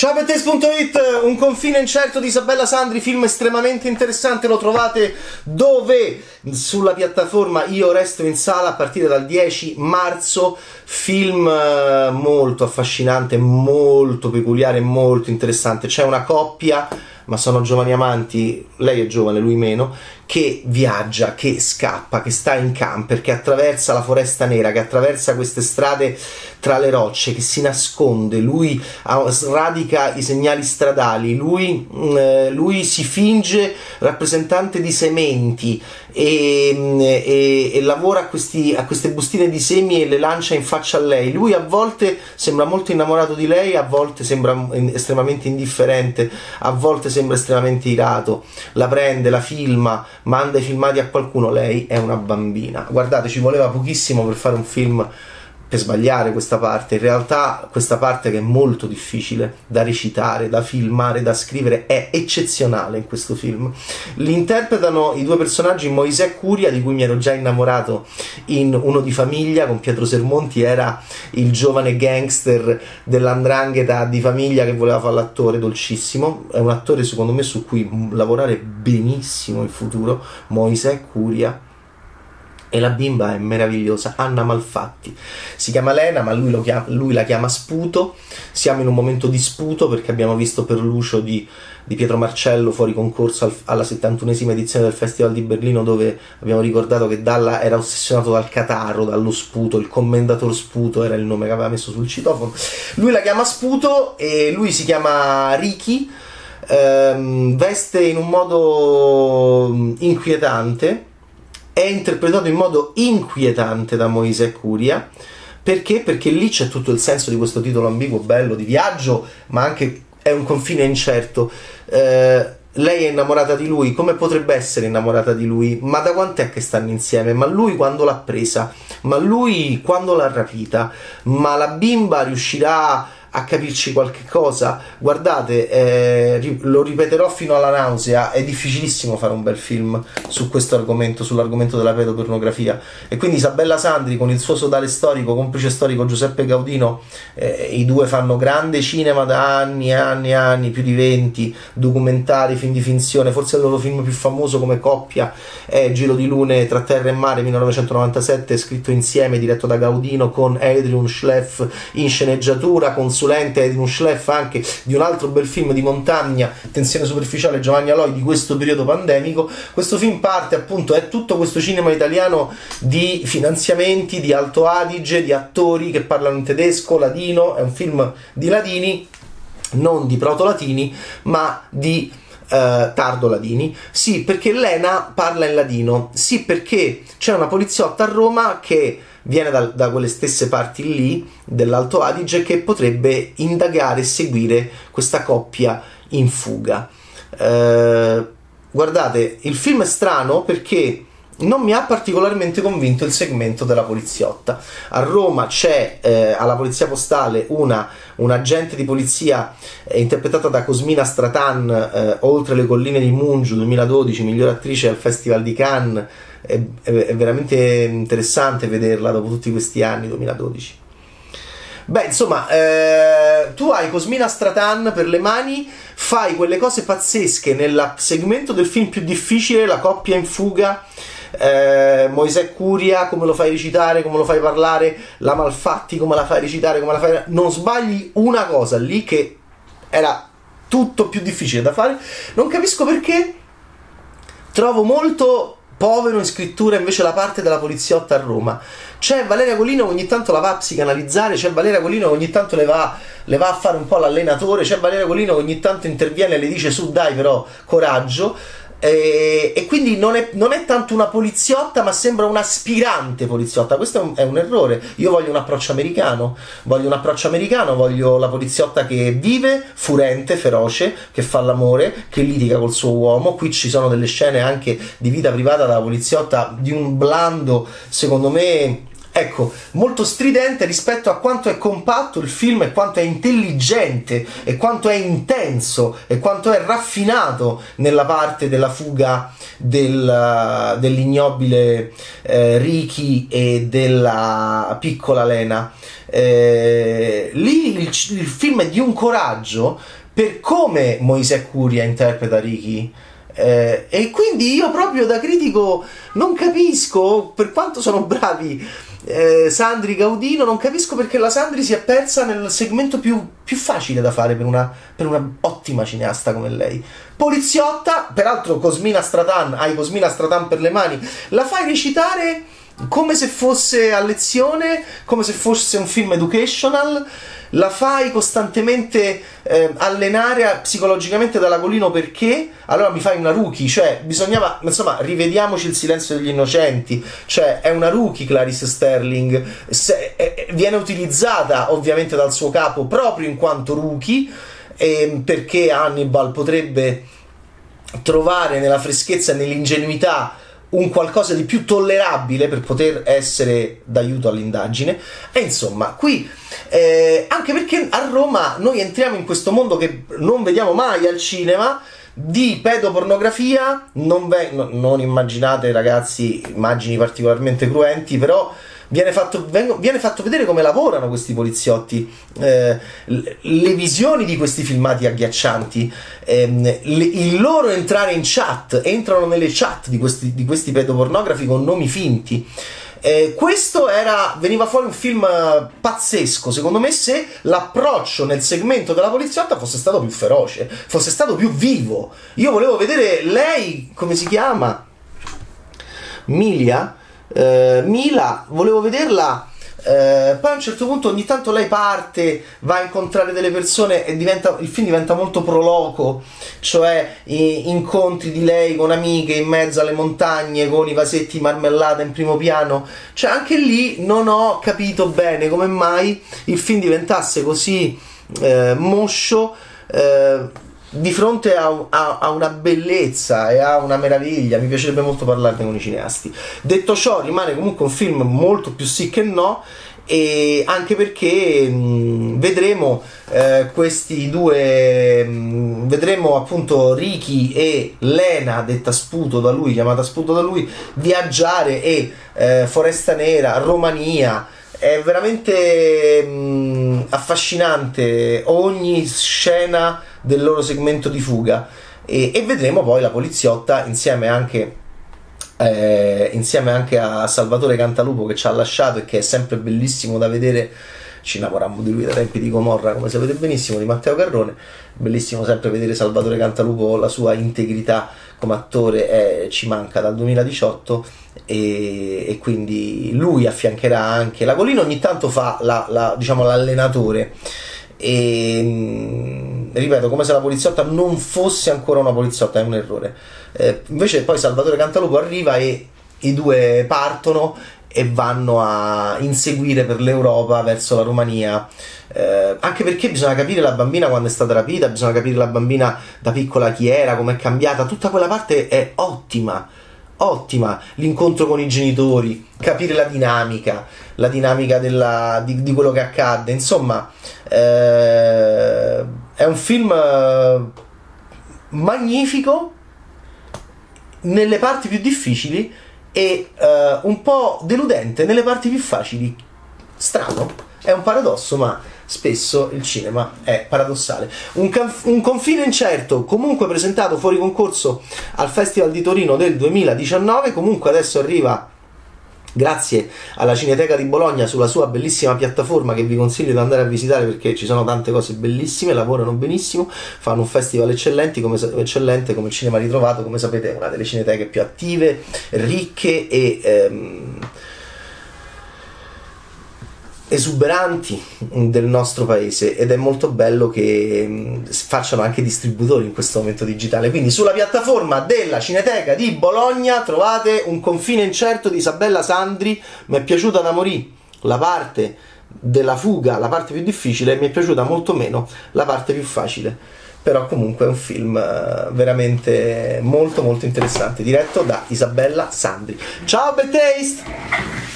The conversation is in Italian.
Ciao Bettes.it, un confine incerto di Isabella Sandri, film estremamente interessante, lo trovate dove? Sulla piattaforma Io Resto in Sala a partire dal 10 marzo, film eh, molto affascinante, molto peculiare, molto interessante. C'è una coppia, ma sono giovani amanti, lei è giovane, lui meno, che viaggia, che scappa, che sta in camper, che attraversa la foresta nera, che attraversa queste strade tra le rocce, che si nasconde, lui sradica i segnali stradali, lui, mm, eh, lui si finge rappresentante di sementi e, mm, e, e lavora a, questi, a, queste bustine di semi e le lancia in faccia a lei. Lui a volte sembra molto innamorato di lei, a volte sembra estremamente indifferente, a volte sembra estremamente irato, la prende, la filma, manda i filmati a qualcuno, lei è una bambina. Guardate, ci voleva pochissimo per fare un film per sbagliare questa parte. In realtà questa parte che è molto difficile da recitare, da filmare, da scrivere è eccezionale in questo film. Li interpretano i due personaggi Moisè Curia, di cui mi ero già innamorato in Uno di famiglia con Pietro Sermonti, era il giovane gangster dell'andrangheta di famiglia che voleva fare l'attore dolcissimo. È un attore secondo me su cui lavorare benissimo in futuro. Moisè Curia e la bimba è meravigliosa, Anna Malfatti. Si chiama Lena, ma lui, chiama, lui, la chiama Sputo. Siamo in un momento di sputo perché abbiamo visto per l'uscio di, di Pietro Marcello fuori concorso al, alla 71esima edizione del Festival di Berlino dove abbiamo ricordato che Dalla era ossessionato dal catarro, dallo sputo, il commendator Sputo era il nome che aveva messo sul citofono. Lui la chiama Sputo e lui si chiama Ricky. Ehm, veste in un modo inquietante è interpretato in modo inquietante da Moise Curia. Perché? Perché lì c'è tutto il senso di questo titolo ambiguo, bello, di viaggio, ma anche è un confine incerto. Eh, lei è innamorata di lui, come potrebbe essere innamorata di lui? Ma da quant'è che stanno insieme? Ma lui quando l'ha presa? Ma lui quando l'ha rapita? Ma la bimba riuscirà a capirci qualche cosa. Guardate, eh, lo ripeterò fino alla nausea, è difficilissimo fare un bel film su questo argomento, sull'argomento della pedopornografia. E quindi Isabella Sandri con il suo sodale storico, complice storico Giuseppe Gaudino, eh, i due fanno grande cinema da anni e anni e anni, più di 20, documentari, film di finzione, forse il loro film più famoso come coppia è Giro di Lune tra terra e mare 1997, scritto insieme, diretto da Gaudino con Adrian Schleff in sceneggiatura, con consulente di un Schleff anche di un altro bel film di montagna, Tensione superficiale Giovanni Aloi di questo periodo pandemico. Questo film parte appunto, è tutto questo cinema italiano di finanziamenti, di Alto Adige, di attori che parlano in tedesco, ladino, è un film di ladini, non di proto-latini, ma di Uh, tardo ladini. Sì, perché Lena parla in ladino. Sì, perché c'è una poliziotta a Roma che viene da, da, quelle stesse parti lì dell'Alto Adige che potrebbe indagare e seguire questa coppia in fuga. Eh, guardate, il film è strano perché non mi ha particolarmente convinto il segmento della poliziotta. A Roma c'è eh, alla polizia postale una, un agente di polizia eh, interpretata da Cosmina Stratan, eh, oltre le colline di Mungiu 2012, miglior attrice al Festival di Cannes è, è, è veramente interessante vederla dopo tutti questi anni, 2012. Beh, insomma, eh, tu hai Cosmina Stratan per le mani, fai quelle cose pazzesche nel segmento del film più difficile, la coppia in fuga, eh, Moisè Curia, come lo fai recitare, come lo fai parlare, la Malfatti, come la fai recitare, come la fai... Non sbagli una cosa lì che era tutto più difficile da fare. Non capisco perché trovo molto povero in scrittura invece la parte della poliziotta a Roma. C'è Valeria Colino che ogni tanto la va a psicanalizzare, c'è Valeria Colino che ogni tanto le va, le va a fare un po' l'allenatore, c'è Valeria Colino che ogni tanto interviene e le dice su dai però coraggio. E, e, quindi non è, non è, tanto una poliziotta, ma sembra un'aspirante poliziotta. Questo è un, è un, errore. Io voglio un approccio americano. Voglio un approccio americano, voglio la poliziotta che vive, furente, feroce, che fa l'amore, che litiga col suo uomo. Qui ci sono delle scene anche di vita privata della poliziotta, di un blando, secondo me ecco, molto stridente rispetto a quanto è compatto il film e quanto è intelligente e quanto è intenso e quanto è raffinato nella parte della fuga del, dell'ignobile eh, Ricky e della piccola Lena. Eh, lì il, il, film è di un coraggio per come Moisè Curia interpreta Ricky. Eh, e quindi io proprio da critico non capisco per quanto sono bravi eh, Sandri Gaudino, non capisco perché la Sandri si è persa nel segmento più, più facile da fare per una, per una, ottima cineasta come lei. Poliziotta, peraltro Cosmina Stratan, hai Cosmina Stratan per le mani, la fai recitare come se fosse a lezione, come se fosse un film educational la fai costantemente eh, allenare psicologicamente da Lagolino perché allora mi fai una rookie, cioè bisognava, insomma, rivediamoci il silenzio degli innocenti, cioè è una rookie Clarice Sterling, se, è, viene utilizzata ovviamente dal suo capo proprio in quanto rookie, eh, perché Hannibal potrebbe trovare nella freschezza e nell'ingenuità un qualcosa di più tollerabile per poter essere d'aiuto all'indagine. E insomma, qui eh, anche perché a Roma noi entriamo in questo mondo che non vediamo mai al cinema di pedopornografia. Non, ve- no, non immaginate, ragazzi, immagini particolarmente cruenti, però viene fatto, vengo, viene fatto vedere come lavorano questi poliziotti, eh, le visioni di questi filmati agghiaccianti, ehm, le, il loro entrare in chat, entrano nelle chat di questi, di questi pedopornografi con nomi finti. Eh, questo era, veniva fuori un film pazzesco, secondo me, se l'approccio nel segmento della poliziotta fosse stato più feroce, fosse stato più vivo. Io volevo vedere lei, come si chiama? Milia? Eh, Mila, volevo vederla. Eh, poi a un certo punto ogni tanto lei parte, va a incontrare delle persone e diventa, il film diventa molto proloco, cioè incontri di lei con amiche in mezzo alle montagne con i vasetti marmellata in primo piano. Cioè anche lì non ho capito bene come mai il film diventasse così eh, moscio. Eh, di fronte a, a, a, una bellezza e a una meraviglia, mi piacerebbe molto parlarne con i cineasti. Detto ciò, rimane comunque un film molto più sì che no. E anche perché mh, vedremo eh, questi due mh, vedremo appunto Ricky e Lena detta Sputo da lui chiamata Sputo da lui viaggiare e eh, Foresta Nera Romania è veramente mh, affascinante ogni scena del loro segmento di fuga. E, e vedremo poi la poliziotta insieme anche eh, insieme anche a Salvatore Cantalupo che ci ha lasciato e che è sempre bellissimo da vedere. Ci innamorammo di lui dai tempi di Gomorra come sapete benissimo di Matteo Carrone bellissimo sempre vedere Salvatore Cantalupo la sua integrità come attore eh, ci manca dal 2018 e, e, quindi lui affiancherà anche la Colina ogni tanto fa la, la, diciamo, l'allenatore. E mm, ripeto come se la poliziotta non fosse ancora una poliziotta è un errore. Eh, invece poi Salvatore Cantalupo arriva e i due partono e vanno a inseguire per l'Europa verso la Romania. Eh, anche perché bisogna capire la bambina quando è stata rapita bisogna capire la bambina da piccola chi era, com'è cambiata. Tutta quella parte è ottima ottima l'incontro con i genitori, capire la dinamica, la dinamica della, di, di, quello che accadde. Insomma, eh, è un film eh, magnifico nelle parti più difficili e eh, un po' deludente nelle parti più facili. Strano, è un paradosso, ma spesso il cinema è paradossale. Un, canf- un, confine incerto, comunque presentato fuori concorso al Festival di Torino del 2019, comunque adesso arriva grazie alla Cineteca di Bologna sulla sua bellissima piattaforma che vi consiglio di andare a visitare perché ci sono tante cose bellissime, lavorano benissimo, fanno un festival eccellente come, eccellente come il cinema ritrovato, come sapete è una delle cineteche più attive, ricche e... Ehm, esuberanti del nostro paese ed è molto bello che mm, facciano anche distributori in questo momento digitale. Quindi sulla piattaforma della Cineteca di Bologna trovate un confine incerto di Isabella Sandri, mi è piaciuta da morì la parte della fuga, la parte più difficile, mi è piaciuta molto meno la parte più facile. Però comunque è un film eh, veramente molto molto interessante, diretto da Isabella Sandri. Ciao Bad!